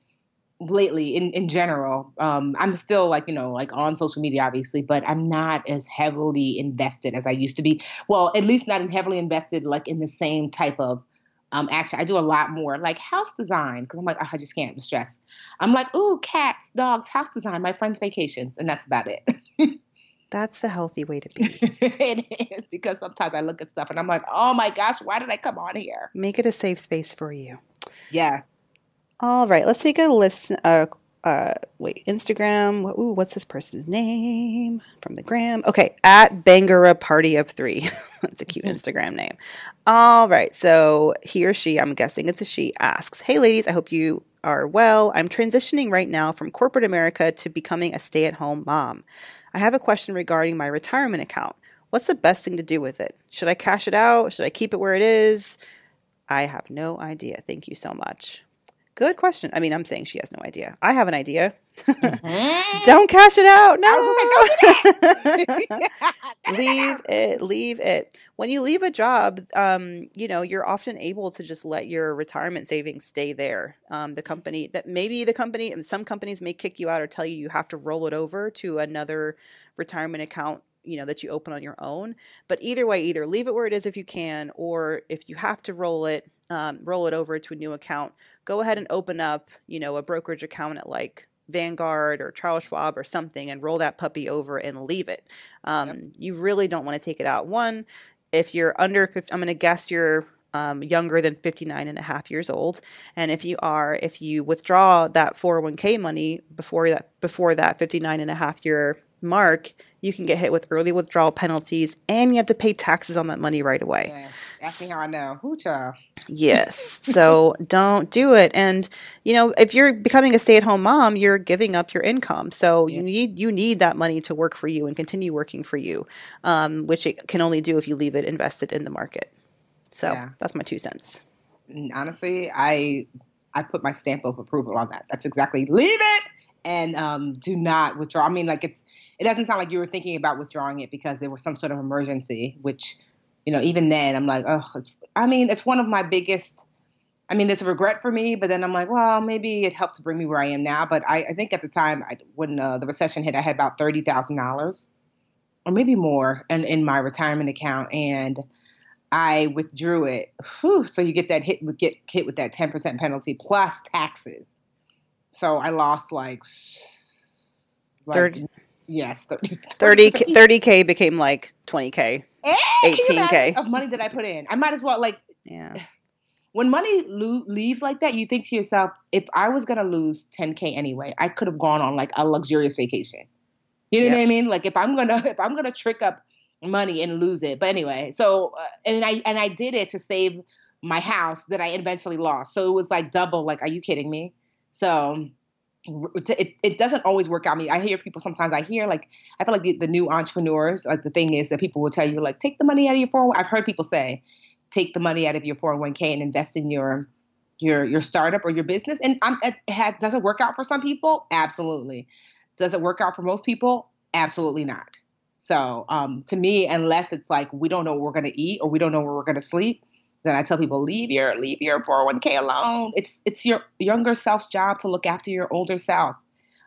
lately in in general. Um i'm still like you know like on social media obviously but i'm not as heavily invested as i used to be. Well at least not heavily invested like in the same type of um, actually, I do a lot more like house design because I'm like, oh, I just can't stress. I'm like, ooh, cats, dogs, house design, my friends' vacations, and that's about it. *laughs* that's the healthy way to be. *laughs* it is because sometimes I look at stuff and I'm like, oh my gosh, why did I come on here? Make it a safe space for you. Yes. All right, let's take a listen. A uh, wait, Instagram. Ooh, what's this person's name from the gram? Okay, at Bangura Party of Three. *laughs* That's a cute Instagram name. All right, so he or she, I'm guessing it's a she, asks, "Hey, ladies, I hope you are well. I'm transitioning right now from corporate America to becoming a stay-at-home mom. I have a question regarding my retirement account. What's the best thing to do with it? Should I cash it out? Should I keep it where it is? I have no idea. Thank you so much." Good question. I mean, I'm saying she has no idea. I have an idea. Mm-hmm. *laughs* Don't cash it out. No. *laughs* leave it. Leave it. When you leave a job, um, you know, you're often able to just let your retirement savings stay there. Um, the company that maybe the company and some companies may kick you out or tell you you have to roll it over to another retirement account you know that you open on your own. But either way either leave it where it is if you can or if you have to roll it um, roll it over to a new account go ahead and open up you know a brokerage account at like vanguard or charles schwab or something and roll that puppy over and leave it. Um, yep. you really don't want to take it out. One if you're under 50 i'm going to guess you're um, younger than 59 and a half years old and if you are if you withdraw that 401k money before that before that 59 and a half year mark you can get hit with early withdrawal penalties and you have to pay taxes on that money right away. Yeah, that's how I know. Who? Yes. so *laughs* don't do it. And you know, if you're becoming a stay-at-home mom, you're giving up your income. So yeah. you need you need that money to work for you and continue working for you, um, which it can only do if you leave it invested in the market. So yeah. that's my two cents. Honestly, I I put my stamp of approval on that. That's exactly leave it and um, do not withdraw. I mean, like it's it doesn't sound like you were thinking about withdrawing it because there was some sort of emergency. Which, you know, even then, I'm like, oh, I mean, it's one of my biggest. I mean, it's a regret for me, but then I'm like, well, maybe it helped to bring me where I am now. But I, I think at the time, I, when uh, the recession hit, I had about thirty thousand dollars, or maybe more, in, in my retirement account, and I withdrew it. Whew, so you get that hit, get hit with that ten percent penalty plus taxes so I lost like, like 30, yes, *laughs* 30, 30 k became like 20k, 18k of money that I put in. I might as well like yeah. *sighs* When money lo- leaves like that, you think to yourself, if I was gonna lose 10k anyway, I could have gone on like a luxurious vacation. You know yep. what I mean? Like if I'm gonna *laughs* if I'm gonna trick up money and lose it. But anyway, so uh, and I and I did it to save my house that I eventually lost. So it was like double. Like, are you kidding me? So it, it doesn't always work out. I mean, I hear people sometimes. I hear like I feel like the, the new entrepreneurs. Like the thing is that people will tell you like take the money out of your 401. I've heard people say take the money out of your 401k and invest in your your your startup or your business. And I'm, it has, does it work out for some people? Absolutely. Does it work out for most people? Absolutely not. So um, to me, unless it's like we don't know what we're going to eat or we don't know where we're going to sleep, then I tell people leave your leave your 401k alone. It's it's your younger self's job to look after your older self.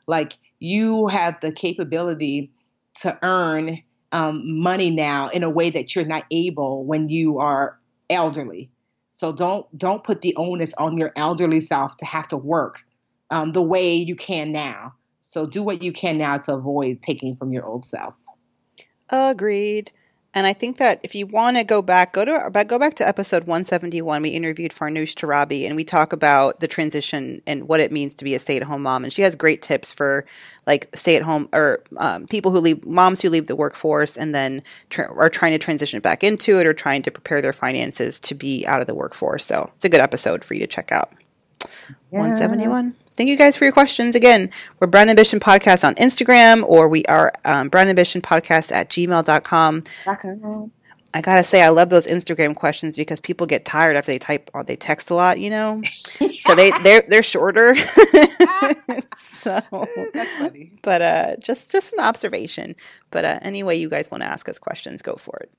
Like you have the capability to earn um, money now in a way that you're not able when you are elderly. So don't don't put the onus on your elderly self to have to work um, the way you can now. So do what you can now to avoid taking from your old self. Agreed. And I think that if you want to go back, go to go back to episode 171. We interviewed Farnoosh Torabi, and we talk about the transition and what it means to be a stay-at-home mom. And she has great tips for like stay-at-home or um, people who leave, moms who leave the workforce and then tra- are trying to transition back into it or trying to prepare their finances to be out of the workforce. So it's a good episode for you to check out. Yeah. 171 thank you guys for your questions. Again, we're Brown Ambition Podcast on Instagram, or we are um, Brown Ambition Podcast at gmail.com. I gotta say, I love those Instagram questions because people get tired after they type or they text a lot, you know. *laughs* so they they're they're shorter. *laughs* so that's funny. But uh, just just an observation. But uh, anyway, you guys want to ask us questions, go for it.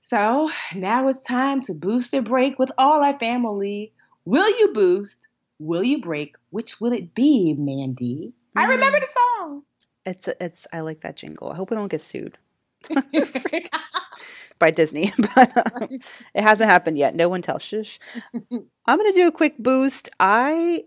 So now it's time to boost or break with all our family. Will you boost? Will you break? Which will it be, Mandy? I mm. remember the song. It's it's. I like that jingle. I hope we don't get sued *laughs* *laughs* by Disney, *laughs* but um, it hasn't happened yet. No one tells. Shush. I'm gonna do a quick boost. I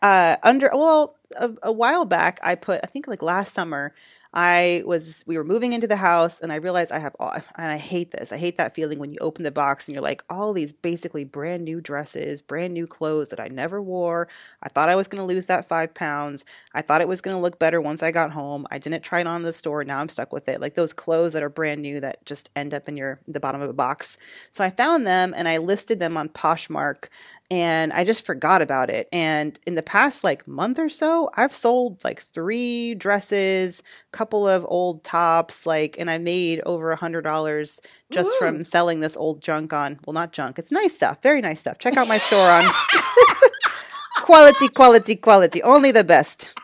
uh under well a, a while back I put I think like last summer I was we were moving into the house and I realized I have all and I hate this. I hate that feeling when you open the box and you're like all these basically brand new dresses, brand new clothes that I never wore. I thought I was going to lose that 5 pounds. I thought it was going to look better once I got home. I didn't try it on in the store. Now I'm stuck with it. Like those clothes that are brand new that just end up in your the bottom of a box. So I found them and I listed them on Poshmark and I just forgot about it. And in the past like month or so, I've sold like three dresses, couple of old tops, like, and I made over a hundred dollars just Ooh. from selling this old junk on. Well, not junk. It's nice stuff, very nice stuff. Check out my store on *laughs* *laughs* quality, quality, quality. Only the best.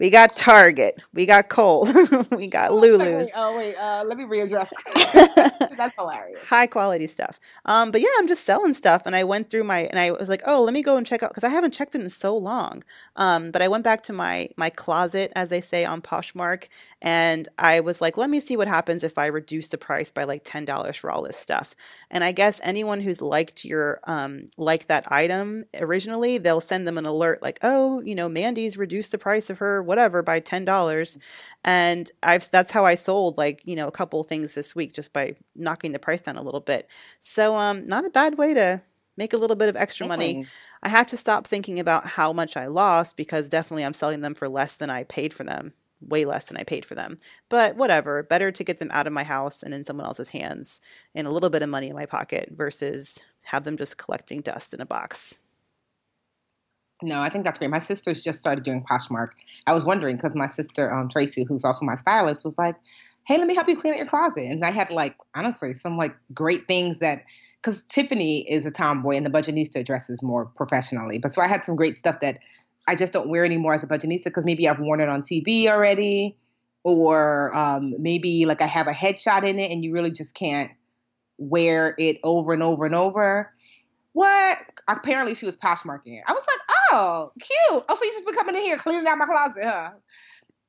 We got Target. We got Kohl's. *laughs* we got Lulu's. oh wait, uh, let me readjust. *laughs* *laughs* That's hilarious. High quality stuff. Um, but yeah, I'm just selling stuff, and I went through my and I was like, oh, let me go and check out because I haven't checked it in so long. Um, but I went back to my my closet, as they say on Poshmark, and I was like, let me see what happens if I reduce the price by like $10 for all this stuff. And I guess anyone who's liked your, um, like that item originally, they'll send them an alert like, oh, you know, Mandy's reduced the price of her whatever by $10. And I've, that's how I sold like, you know, a couple things this week just by knocking the price down a little bit. So, um, not a bad way to make a little bit of extra money. I have to stop thinking about how much I lost because definitely I'm selling them for less than I paid for them way less than I paid for them. But whatever, better to get them out of my house and in someone else's hands and a little bit of money in my pocket versus have them just collecting dust in a box. No, I think that's great. My sister's just started doing Poshmark. I was wondering because my sister, um, Tracy, who's also my stylist, was like, hey, let me help you clean out your closet. And I had like, honestly, some like great things that, because Tiffany is a tomboy and the Budgetnista dresses more professionally. But so I had some great stuff that I just don't wear anymore as a budgetnista because maybe I've worn it on TV already, or um, maybe like I have a headshot in it and you really just can't wear it over and over and over. What? Apparently she was Poshmarking it. I was like, oh, cute. Oh, so you just been coming in here cleaning out my closet, huh?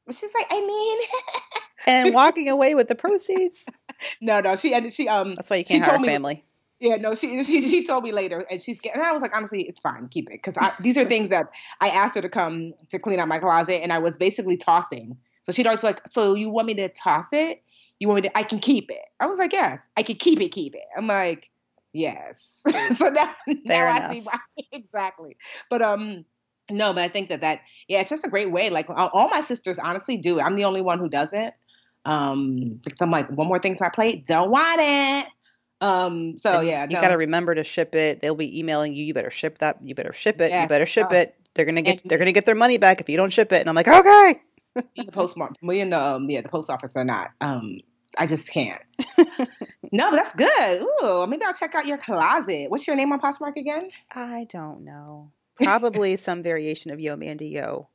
She's like, I mean, *laughs* and walking away with the proceeds. *laughs* no, no, she and she um. That's why you can't hire a family. Yeah, no, she, she she told me later, and she's getting. And I was like, honestly, it's fine, keep it, because these are things that I asked her to come to clean out my closet, and I was basically tossing. So she'd always be like, "So you want me to toss it? You want me to? I can keep it." I was like, "Yes, I can keep it, keep it." I'm like, "Yes." *laughs* so now, now I see why exactly. But um, no, but I think that that yeah, it's just a great way. Like all my sisters honestly do. I'm the only one who doesn't. Um, because I'm like, one more thing to my plate, don't want it. Um, so and yeah, you no. got to remember to ship it. They'll be emailing you. You better ship that. You better ship it. You better ship oh. it. They're gonna get. And, they're gonna get their money back if you don't ship it. And I'm like, okay. the postmark. Me and the um, yeah, the post office are not. Um, I just can't. *laughs* no, but that's good. Ooh, maybe I'll check out your closet. What's your name on Poshmark again? I don't know. Probably *laughs* some variation of Yo Mandy Yo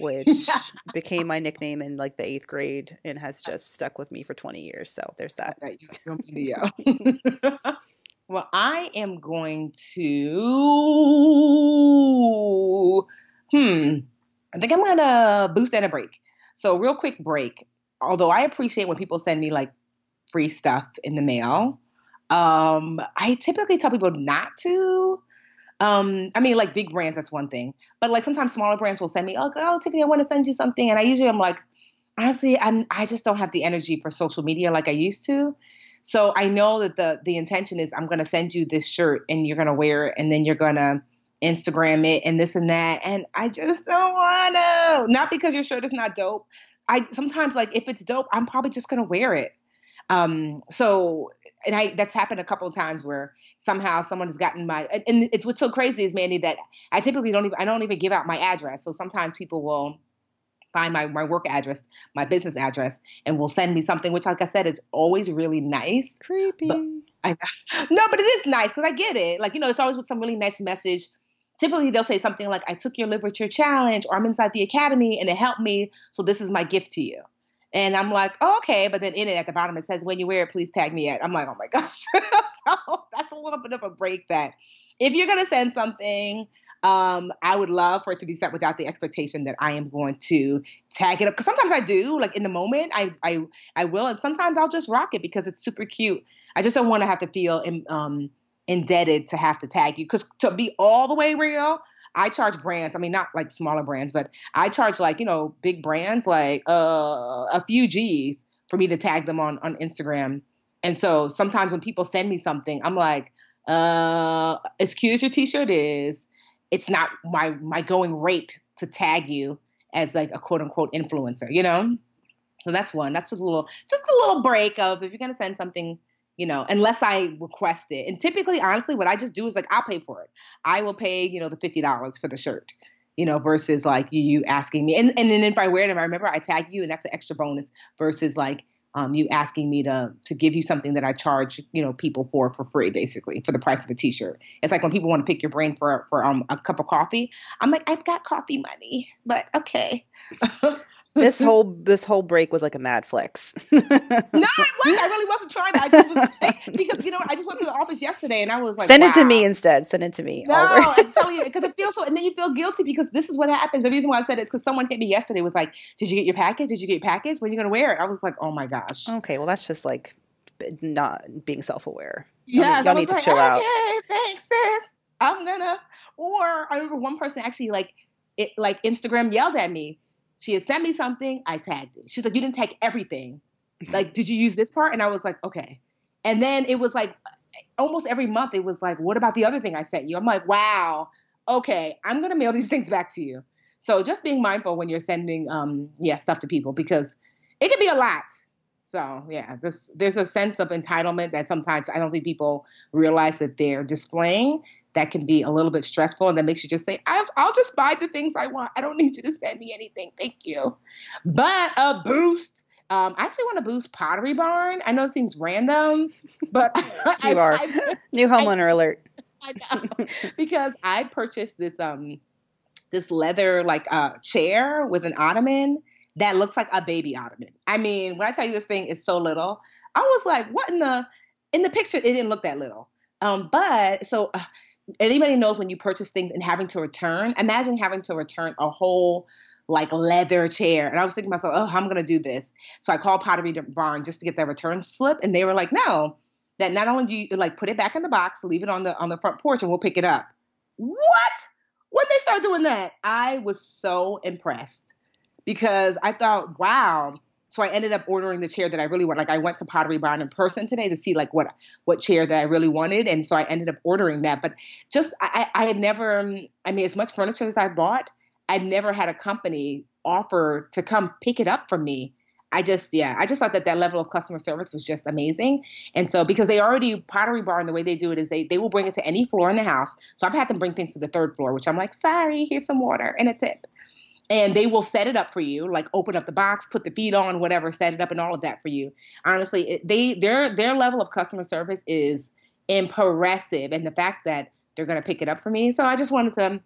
which *laughs* became my nickname in like the eighth grade and has just stuck with me for 20 years. So there's that. Okay, yeah. *laughs* well, I am going to. Hmm. I think I'm gonna boost and a break. So real quick break. Although I appreciate when people send me like free stuff in the mail, um, I typically tell people not to um, I mean, like big brands, that's one thing. But like sometimes smaller brands will send me, oh, oh Tiffany, I want to send you something. And I usually I'm like, honestly, I'm I just don't have the energy for social media like I used to. So I know that the the intention is I'm gonna send you this shirt and you're gonna wear it and then you're gonna Instagram it and this and that. And I just don't wanna. Not because your shirt is not dope. I sometimes like if it's dope, I'm probably just gonna wear it. Um, so and I that's happened a couple of times where somehow someone has gotten my and it's what's so crazy is Mandy that I typically don't even I don't even give out my address. So sometimes people will find my, my work address, my business address, and will send me something, which like I said, is always really nice. Creepy. But I, *laughs* no, but it is nice because I get it. Like, you know, it's always with some really nice message. Typically they'll say something like, I took your literature challenge or I'm inside the academy and it helped me. So this is my gift to you. And I'm like, oh, okay. But then in it at the bottom, it says, when you wear it, please tag me at. I'm like, oh my *laughs* gosh. so that's a little bit of a break that if you're going to send something, um, I would love for it to be sent without the expectation that I am going to tag it up. Because sometimes I do, like in the moment, I, I, I will. And sometimes I'll just rock it because it's super cute. I just don't want to have to feel um, indebted to have to tag you. Because to be all the way real, I charge brands. I mean, not like smaller brands, but I charge like you know big brands like uh, a few G's for me to tag them on on Instagram. And so sometimes when people send me something, I'm like, uh, as cute as your T-shirt is, it's not my my going rate to tag you as like a quote unquote influencer, you know. So that's one. That's just a little just a little break of if you're gonna send something you know, unless I request it. And typically, honestly, what I just do is like I'll pay for it. I will pay, you know, the fifty dollars for the shirt, you know, versus like you, you asking me. And and then if I wear them, I remember I tag you, and that's an extra bonus. Versus like um, you asking me to to give you something that I charge, you know, people for for free, basically for the price of a T-shirt. It's like when people want to pick your brain for for um, a cup of coffee. I'm like, I've got coffee money, but okay. *laughs* this *laughs* whole this whole break was like a mad flex. no, *laughs* it was. I really wasn't trying. To. I just was because you know I just went to the office yesterday and I was like, send wow. it to me instead. Send it to me. No, I'm *laughs* telling you because it feels so, and then you feel guilty because this is what happens. The reason why I said it is because someone hit me yesterday was like, "Did you get your package? Did you get your package? When are you gonna wear it?" I was like, "Oh my gosh." Okay, well that's just like not being self aware. Yeah, y'all need to like, chill okay, out. Thanks, sis. I'm gonna. Or I remember one person actually like it, like Instagram yelled at me she had sent me something. I tagged it. She's like, you didn't tag everything. Like, did you use this part? And I was like, okay. And then it was like almost every month, it was like, what about the other thing I sent you? I'm like, wow, okay, I'm gonna mail *laughs* these things back to you. So just being mindful when you're sending, um, yeah, stuff to people because it can be a lot. So yeah, this there's a sense of entitlement that sometimes I don't think people realize that they're displaying. That can be a little bit stressful, and that makes you just say, I'll, "I'll just buy the things I want. I don't need you to send me anything. Thank you." But a boost. Um, I actually want to boost Pottery Barn. I know it seems random, but *laughs* you *laughs* I, are I, *laughs* new homeowner I, alert. I know because I purchased this um this leather like uh chair with an ottoman that looks like a baby ottoman. I mean, when I tell you this thing is so little, I was like, what in the in the picture? It didn't look that little. Um, but so uh, anybody knows when you purchase things and having to return. Imagine having to return a whole like leather chair. And I was thinking to myself, oh, I'm gonna do this. So I called Pottery Barn just to get that return slip, and they were like, no, that not only do you like put it back in the box, leave it on the on the front porch, and we'll pick it up. What? When they start doing that, I was so impressed because I thought, wow. So I ended up ordering the chair that I really want. Like I went to Pottery Barn in person today to see like what what chair that I really wanted, and so I ended up ordering that. But just I, I had never. I mean, as much furniture as I bought, I'd never had a company offer to come pick it up for me. I just, yeah, I just thought that that level of customer service was just amazing. And so, because they already, Pottery Barn, the way they do it is they, they will bring it to any floor in the house. So I've had them bring things to the third floor, which I'm like, sorry, here's some water and a tip and they will set it up for you like open up the box put the feet on whatever set it up and all of that for you. Honestly they their their level of customer service is impressive and the fact that they're going to pick it up for me. So i just wanted to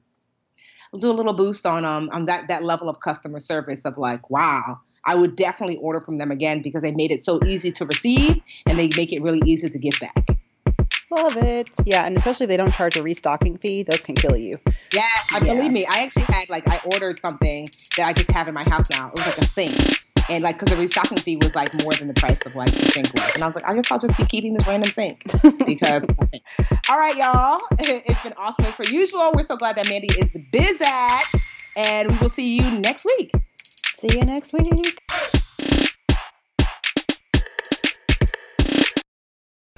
do a little boost on um on that that level of customer service of like wow i would definitely order from them again because they made it so easy to receive and they make it really easy to get back Love it. Yeah, and especially if they don't charge a restocking fee, those can kill you. Yeah, uh, I yeah. believe me. I actually had like I ordered something that I just have in my house now. It was like a sink. And like, because the restocking fee was like more than the price of like the sink was. And I was like, I guess I'll just be keeping this random sink. *laughs* Because, all right, y'all. *laughs* It's been awesome as per usual. We're so glad that Mandy is busy. And we will see you next week. See you next week.